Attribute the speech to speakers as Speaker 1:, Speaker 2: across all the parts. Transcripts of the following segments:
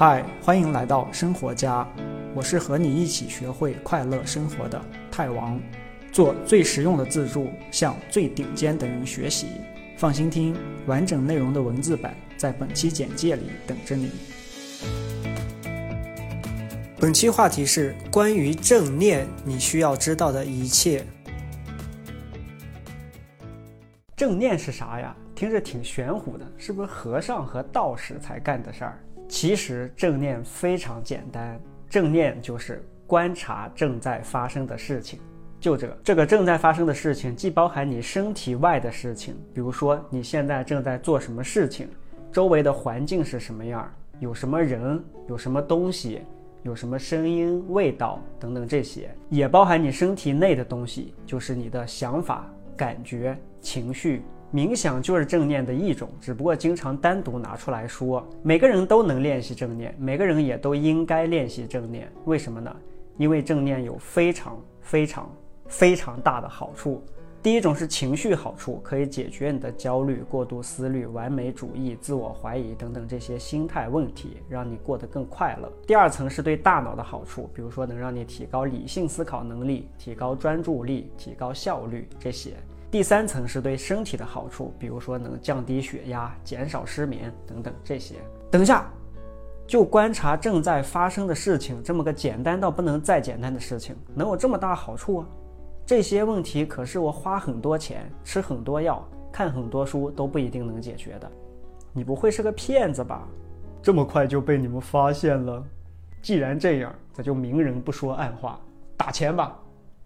Speaker 1: 嗨，欢迎来到生活家，我是和你一起学会快乐生活的泰王，做最实用的自助，向最顶尖的人学习。放心听，完整内容的文字版在本期简介里等着你。本期话题是关于正念，你需要知道的一切。正念是啥呀？听着挺玄乎的，是不是和尚和道士才干的事儿？其实正念非常简单，正念就是观察正在发生的事情。就这，这个正在发生的事情，既包含你身体外的事情，比如说你现在正在做什么事情，周围的环境是什么样，有什么人，有什么东西，有什么声音、味道等等这些，也包含你身体内的东西，就是你的想法、感觉、情绪。冥想就是正念的一种，只不过经常单独拿出来说。每个人都能练习正念，每个人也都应该练习正念。为什么呢？因为正念有非常非常非常大的好处。第一种是情绪好处，可以解决你的焦虑、过度思虑、完美主义、自我怀疑等等这些心态问题，让你过得更快乐。第二层是对大脑的好处，比如说能让你提高理性思考能力、提高专注力、提高效率这些。第三层是对身体的好处，比如说能降低血压、减少失眠等等这些。等一下，就观察正在发生的事情，这么个简单到不能再简单的事情，能有这么大好处啊？这些问题可是我花很多钱、吃很多药、看很多书都不一定能解决的。你不会是个骗子吧？这么快就被你们发现了？既然这样，咱就明人不说暗话，打钱吧。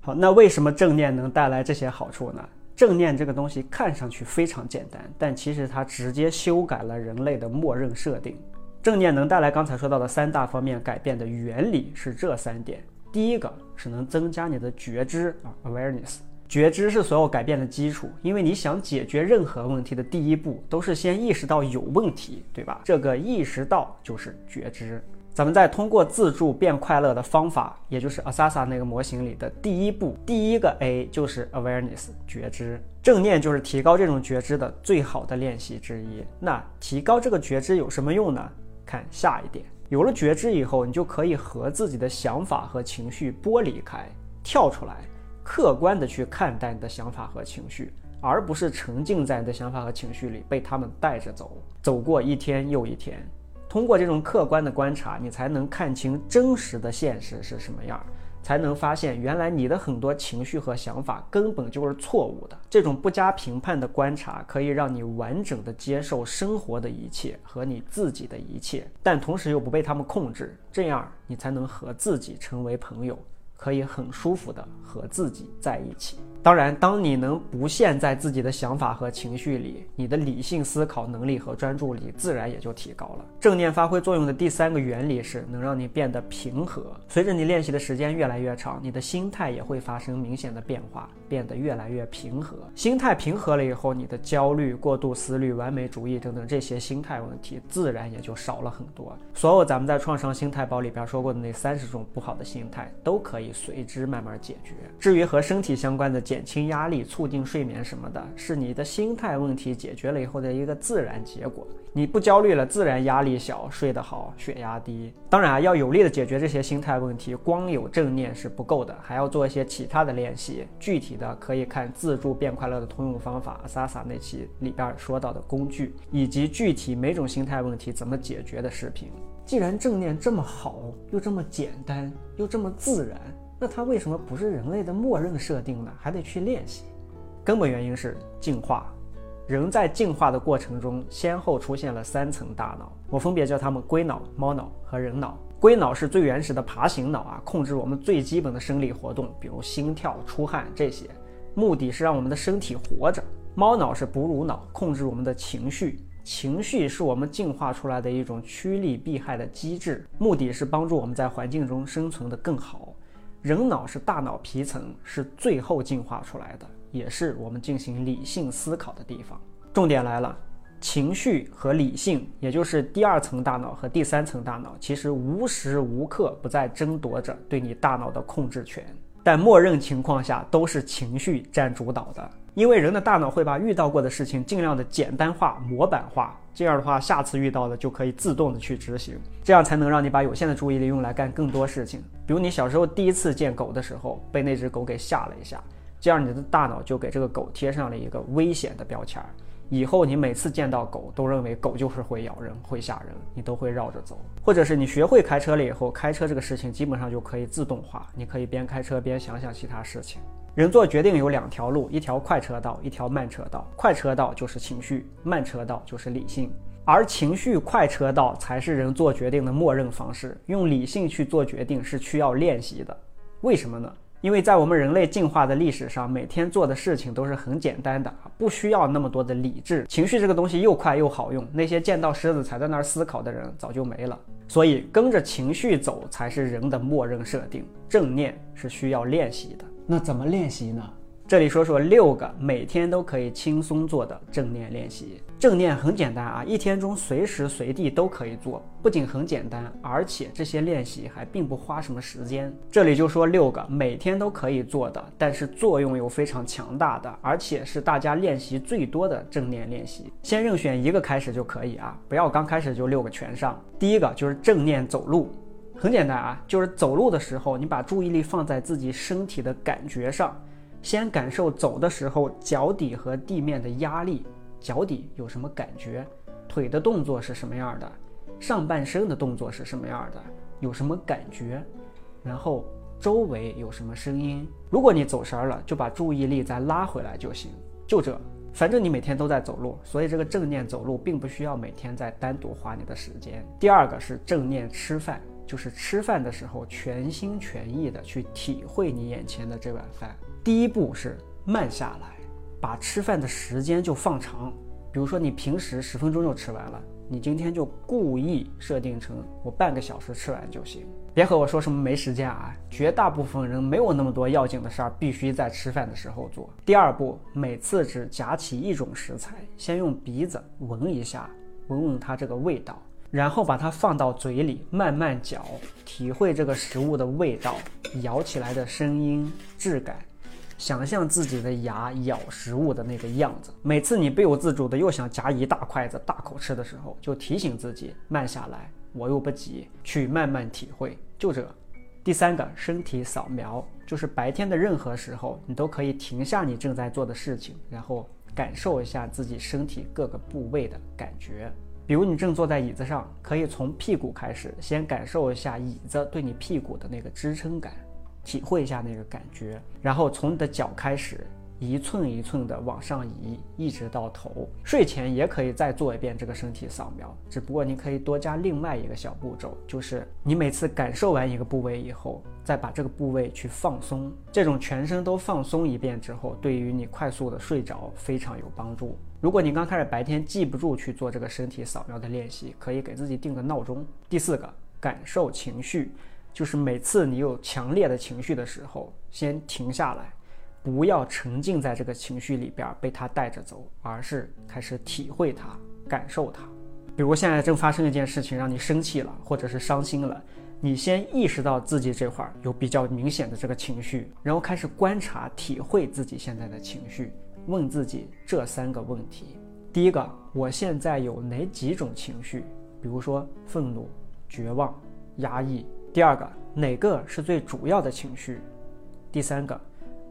Speaker 1: 好，那为什么正念能带来这些好处呢？正念这个东西看上去非常简单，但其实它直接修改了人类的默认设定。正念能带来刚才说到的三大方面改变的原理是这三点：第一个是能增加你的觉知啊，awareness。觉知是所有改变的基础，因为你想解决任何问题的第一步都是先意识到有问题，对吧？这个意识到就是觉知。咱们再通过自助变快乐的方法，也就是 Asasa 那个模型里的第一步，第一个 A 就是 awareness 觉知，正念就是提高这种觉知的最好的练习之一。那提高这个觉知有什么用呢？看下一点，有了觉知以后，你就可以和自己的想法和情绪剥离开，跳出来，客观的去看待你的想法和情绪，而不是沉浸在你的想法和情绪里被他们带着走，走过一天又一天。通过这种客观的观察，你才能看清真实的现实是什么样，才能发现原来你的很多情绪和想法根本就是错误的。这种不加评判的观察，可以让你完整的接受生活的一切和你自己的一切，但同时又不被他们控制，这样你才能和自己成为朋友，可以很舒服的和自己在一起。当然，当你能不陷在自己的想法和情绪里，你的理性思考能力和专注力自然也就提高了。正念发挥作用的第三个原理是能让你变得平和。随着你练习的时间越来越长，你的心态也会发生明显的变化，变得越来越平和。心态平和了以后，你的焦虑、过度思虑、完美主义等等这些心态问题自然也就少了很多。所有咱们在创伤心态包里边说过的那三十种不好的心态，都可以随之慢慢解决。至于和身体相关的，减轻压力、促进睡眠什么的，是你的心态问题解决了以后的一个自然结果。你不焦虑了，自然压力小，睡得好，血压低。当然啊，要有力的解决这些心态问题，光有正念是不够的，还要做一些其他的练习。具体的可以看自助变快乐的通用方法萨萨那期里边说到的工具，以及具体每种心态问题怎么解决的视频。既然正念这么好，又这么简单，又这么自然。那它为什么不是人类的默认设定呢？还得去练习，根本原因是进化。人在进化的过程中，先后出现了三层大脑，我分别叫它们龟脑、猫脑和人脑。龟脑是最原始的爬行脑啊，控制我们最基本的生理活动，比如心跳、出汗这些，目的是让我们的身体活着。猫脑是哺乳脑，控制我们的情绪，情绪是我们进化出来的一种趋利避害的机制，目的是帮助我们在环境中生存的更好。人脑是大脑皮层，是最后进化出来的，也是我们进行理性思考的地方。重点来了，情绪和理性，也就是第二层大脑和第三层大脑，其实无时无刻不在争夺着对你大脑的控制权。但默认情况下都是情绪占主导的。因为人的大脑会把遇到过的事情尽量的简单化、模板化，这样的话，下次遇到的就可以自动的去执行，这样才能让你把有限的注意力用来干更多事情。比如你小时候第一次见狗的时候，被那只狗给吓了一下，这样你的大脑就给这个狗贴上了一个危险的标签儿。以后你每次见到狗都认为狗就是会咬人、会吓人，你都会绕着走。或者是你学会开车了以后，开车这个事情基本上就可以自动化，你可以边开车边想想其他事情。人做决定有两条路，一条快车道，一条慢车道。快车道就是情绪，慢车道就是理性。而情绪快车道才是人做决定的默认方式，用理性去做决定是需要练习的。为什么呢？因为在我们人类进化的历史上，每天做的事情都是很简单的，不需要那么多的理智。情绪这个东西又快又好用，那些见到狮子才在那儿思考的人早就没了。所以跟着情绪走才是人的默认设定。正念是需要练习的。
Speaker 2: 那怎么练习呢？
Speaker 1: 这里说说六个每天都可以轻松做的正念练习。正念很简单啊，一天中随时随地都可以做。不仅很简单，而且这些练习还并不花什么时间。这里就说六个每天都可以做的，但是作用又非常强大的，而且是大家练习最多的正念练习。先任选一个开始就可以啊，不要刚开始就六个全上。第一个就是正念走路，很简单啊，就是走路的时候，你把注意力放在自己身体的感觉上。先感受走的时候脚底和地面的压力，脚底有什么感觉？腿的动作是什么样的？上半身的动作是什么样的？有什么感觉？然后周围有什么声音？如果你走神儿了，就把注意力再拉回来就行。就这，反正你每天都在走路，所以这个正念走路并不需要每天再单独花你的时间。第二个是正念吃饭，就是吃饭的时候全心全意的去体会你眼前的这碗饭。第一步是慢下来，把吃饭的时间就放长。比如说你平时十分钟就吃完了，你今天就故意设定成我半个小时吃完就行。别和我说什么没时间啊，绝大部分人没有那么多要紧的事儿，必须在吃饭的时候做。第二步，每次只夹起一种食材，先用鼻子闻一下，闻闻它这个味道，然后把它放到嘴里慢慢嚼，体会这个食物的味道，咬起来的声音、质感。想象自己的牙咬食物的那个样子。每次你不由自主的又想夹一大筷子大口吃的时候，就提醒自己慢下来，我又不急，去慢慢体会。就这。第三个，身体扫描，就是白天的任何时候，你都可以停下你正在做的事情，然后感受一下自己身体各个部位的感觉。比如你正坐在椅子上，可以从屁股开始，先感受一下椅子对你屁股的那个支撑感。体会一下那个感觉，然后从你的脚开始，一寸一寸的往上移，一直到头。睡前也可以再做一遍这个身体扫描，只不过你可以多加另外一个小步骤，就是你每次感受完一个部位以后，再把这个部位去放松。这种全身都放松一遍之后，对于你快速的睡着非常有帮助。如果你刚开始白天记不住去做这个身体扫描的练习，可以给自己定个闹钟。第四个，感受情绪。就是每次你有强烈的情绪的时候，先停下来，不要沉浸在这个情绪里边被它带着走，而是开始体会它、感受它。比如现在正发生一件事情，让你生气了，或者是伤心了，你先意识到自己这块儿有比较明显的这个情绪，然后开始观察、体会自己现在的情绪，问自己这三个问题：第一个，我现在有哪几种情绪？比如说愤怒、绝望、压抑。第二个，哪个是最主要的情绪？第三个，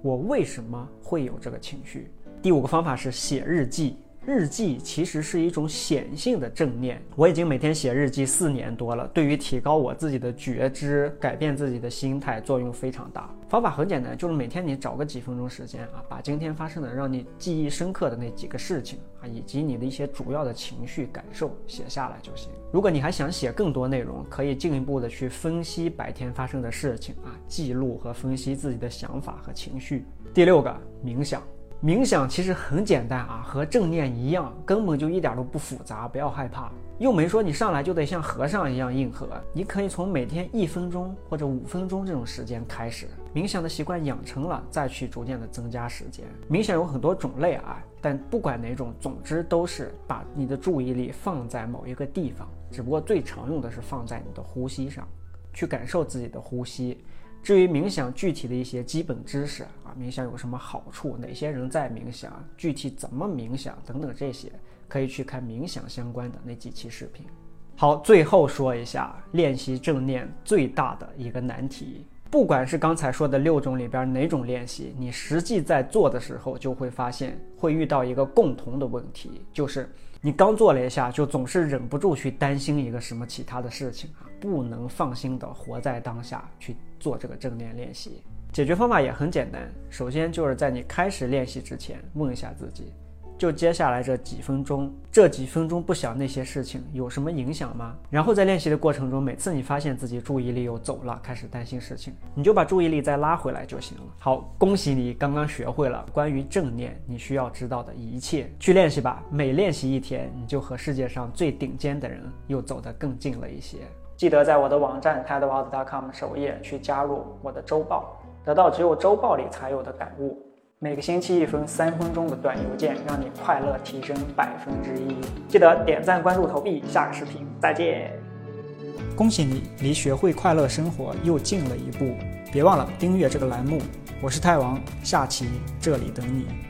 Speaker 1: 我为什么会有这个情绪？第五个方法是写日记。日记其实是一种显性的正念。我已经每天写日记四年多了，对于提高我自己的觉知、改变自己的心态作用非常大。方法很简单，就是每天你找个几分钟时间啊，把今天发生的让你记忆深刻的那几个事情啊，以及你的一些主要的情绪感受写下来就行。如果你还想写更多内容，可以进一步的去分析白天发生的事情啊，记录和分析自己的想法和情绪。第六个，冥想。冥想其实很简单啊，和正念一样，根本就一点都不复杂，不要害怕。又没说你上来就得像和尚一样硬核，你可以从每天一分钟或者五分钟这种时间开始，冥想的习惯养成了，再去逐渐的增加时间。冥想有很多种类啊，但不管哪种，总之都是把你的注意力放在某一个地方，只不过最常用的是放在你的呼吸上，去感受自己的呼吸。至于冥想具体的一些基本知识冥想有什么好处，哪些人在冥想，具体怎么冥想等等这些，可以去看冥想相关的那几期视频。好，最后说一下练习正念最大的一个难题。不管是刚才说的六种里边哪种练习，你实际在做的时候，就会发现会遇到一个共同的问题，就是你刚做了一下，就总是忍不住去担心一个什么其他的事情啊，不能放心的活在当下去做这个正念练习。解决方法也很简单，首先就是在你开始练习之前，问一下自己。就接下来这几分钟，这几分钟不想那些事情有什么影响吗？然后在练习的过程中，每次你发现自己注意力又走了，开始担心事情，你就把注意力再拉回来就行了。好，恭喜你刚刚学会了关于正念你需要知道的一切，去练习吧。每练习一天，你就和世界上最顶尖的人又走得更近了一些。记得在我的网站 tedworld.com 首页去加入我的周报，得到只有周报里才有的感悟。每个星期一封三分钟的短邮件，让你快乐提升百分之一。记得点赞、关注、投币。下个视频再见！恭喜你离学会快乐生活又近了一步。别忘了订阅这个栏目。我是泰王，下期这里等你。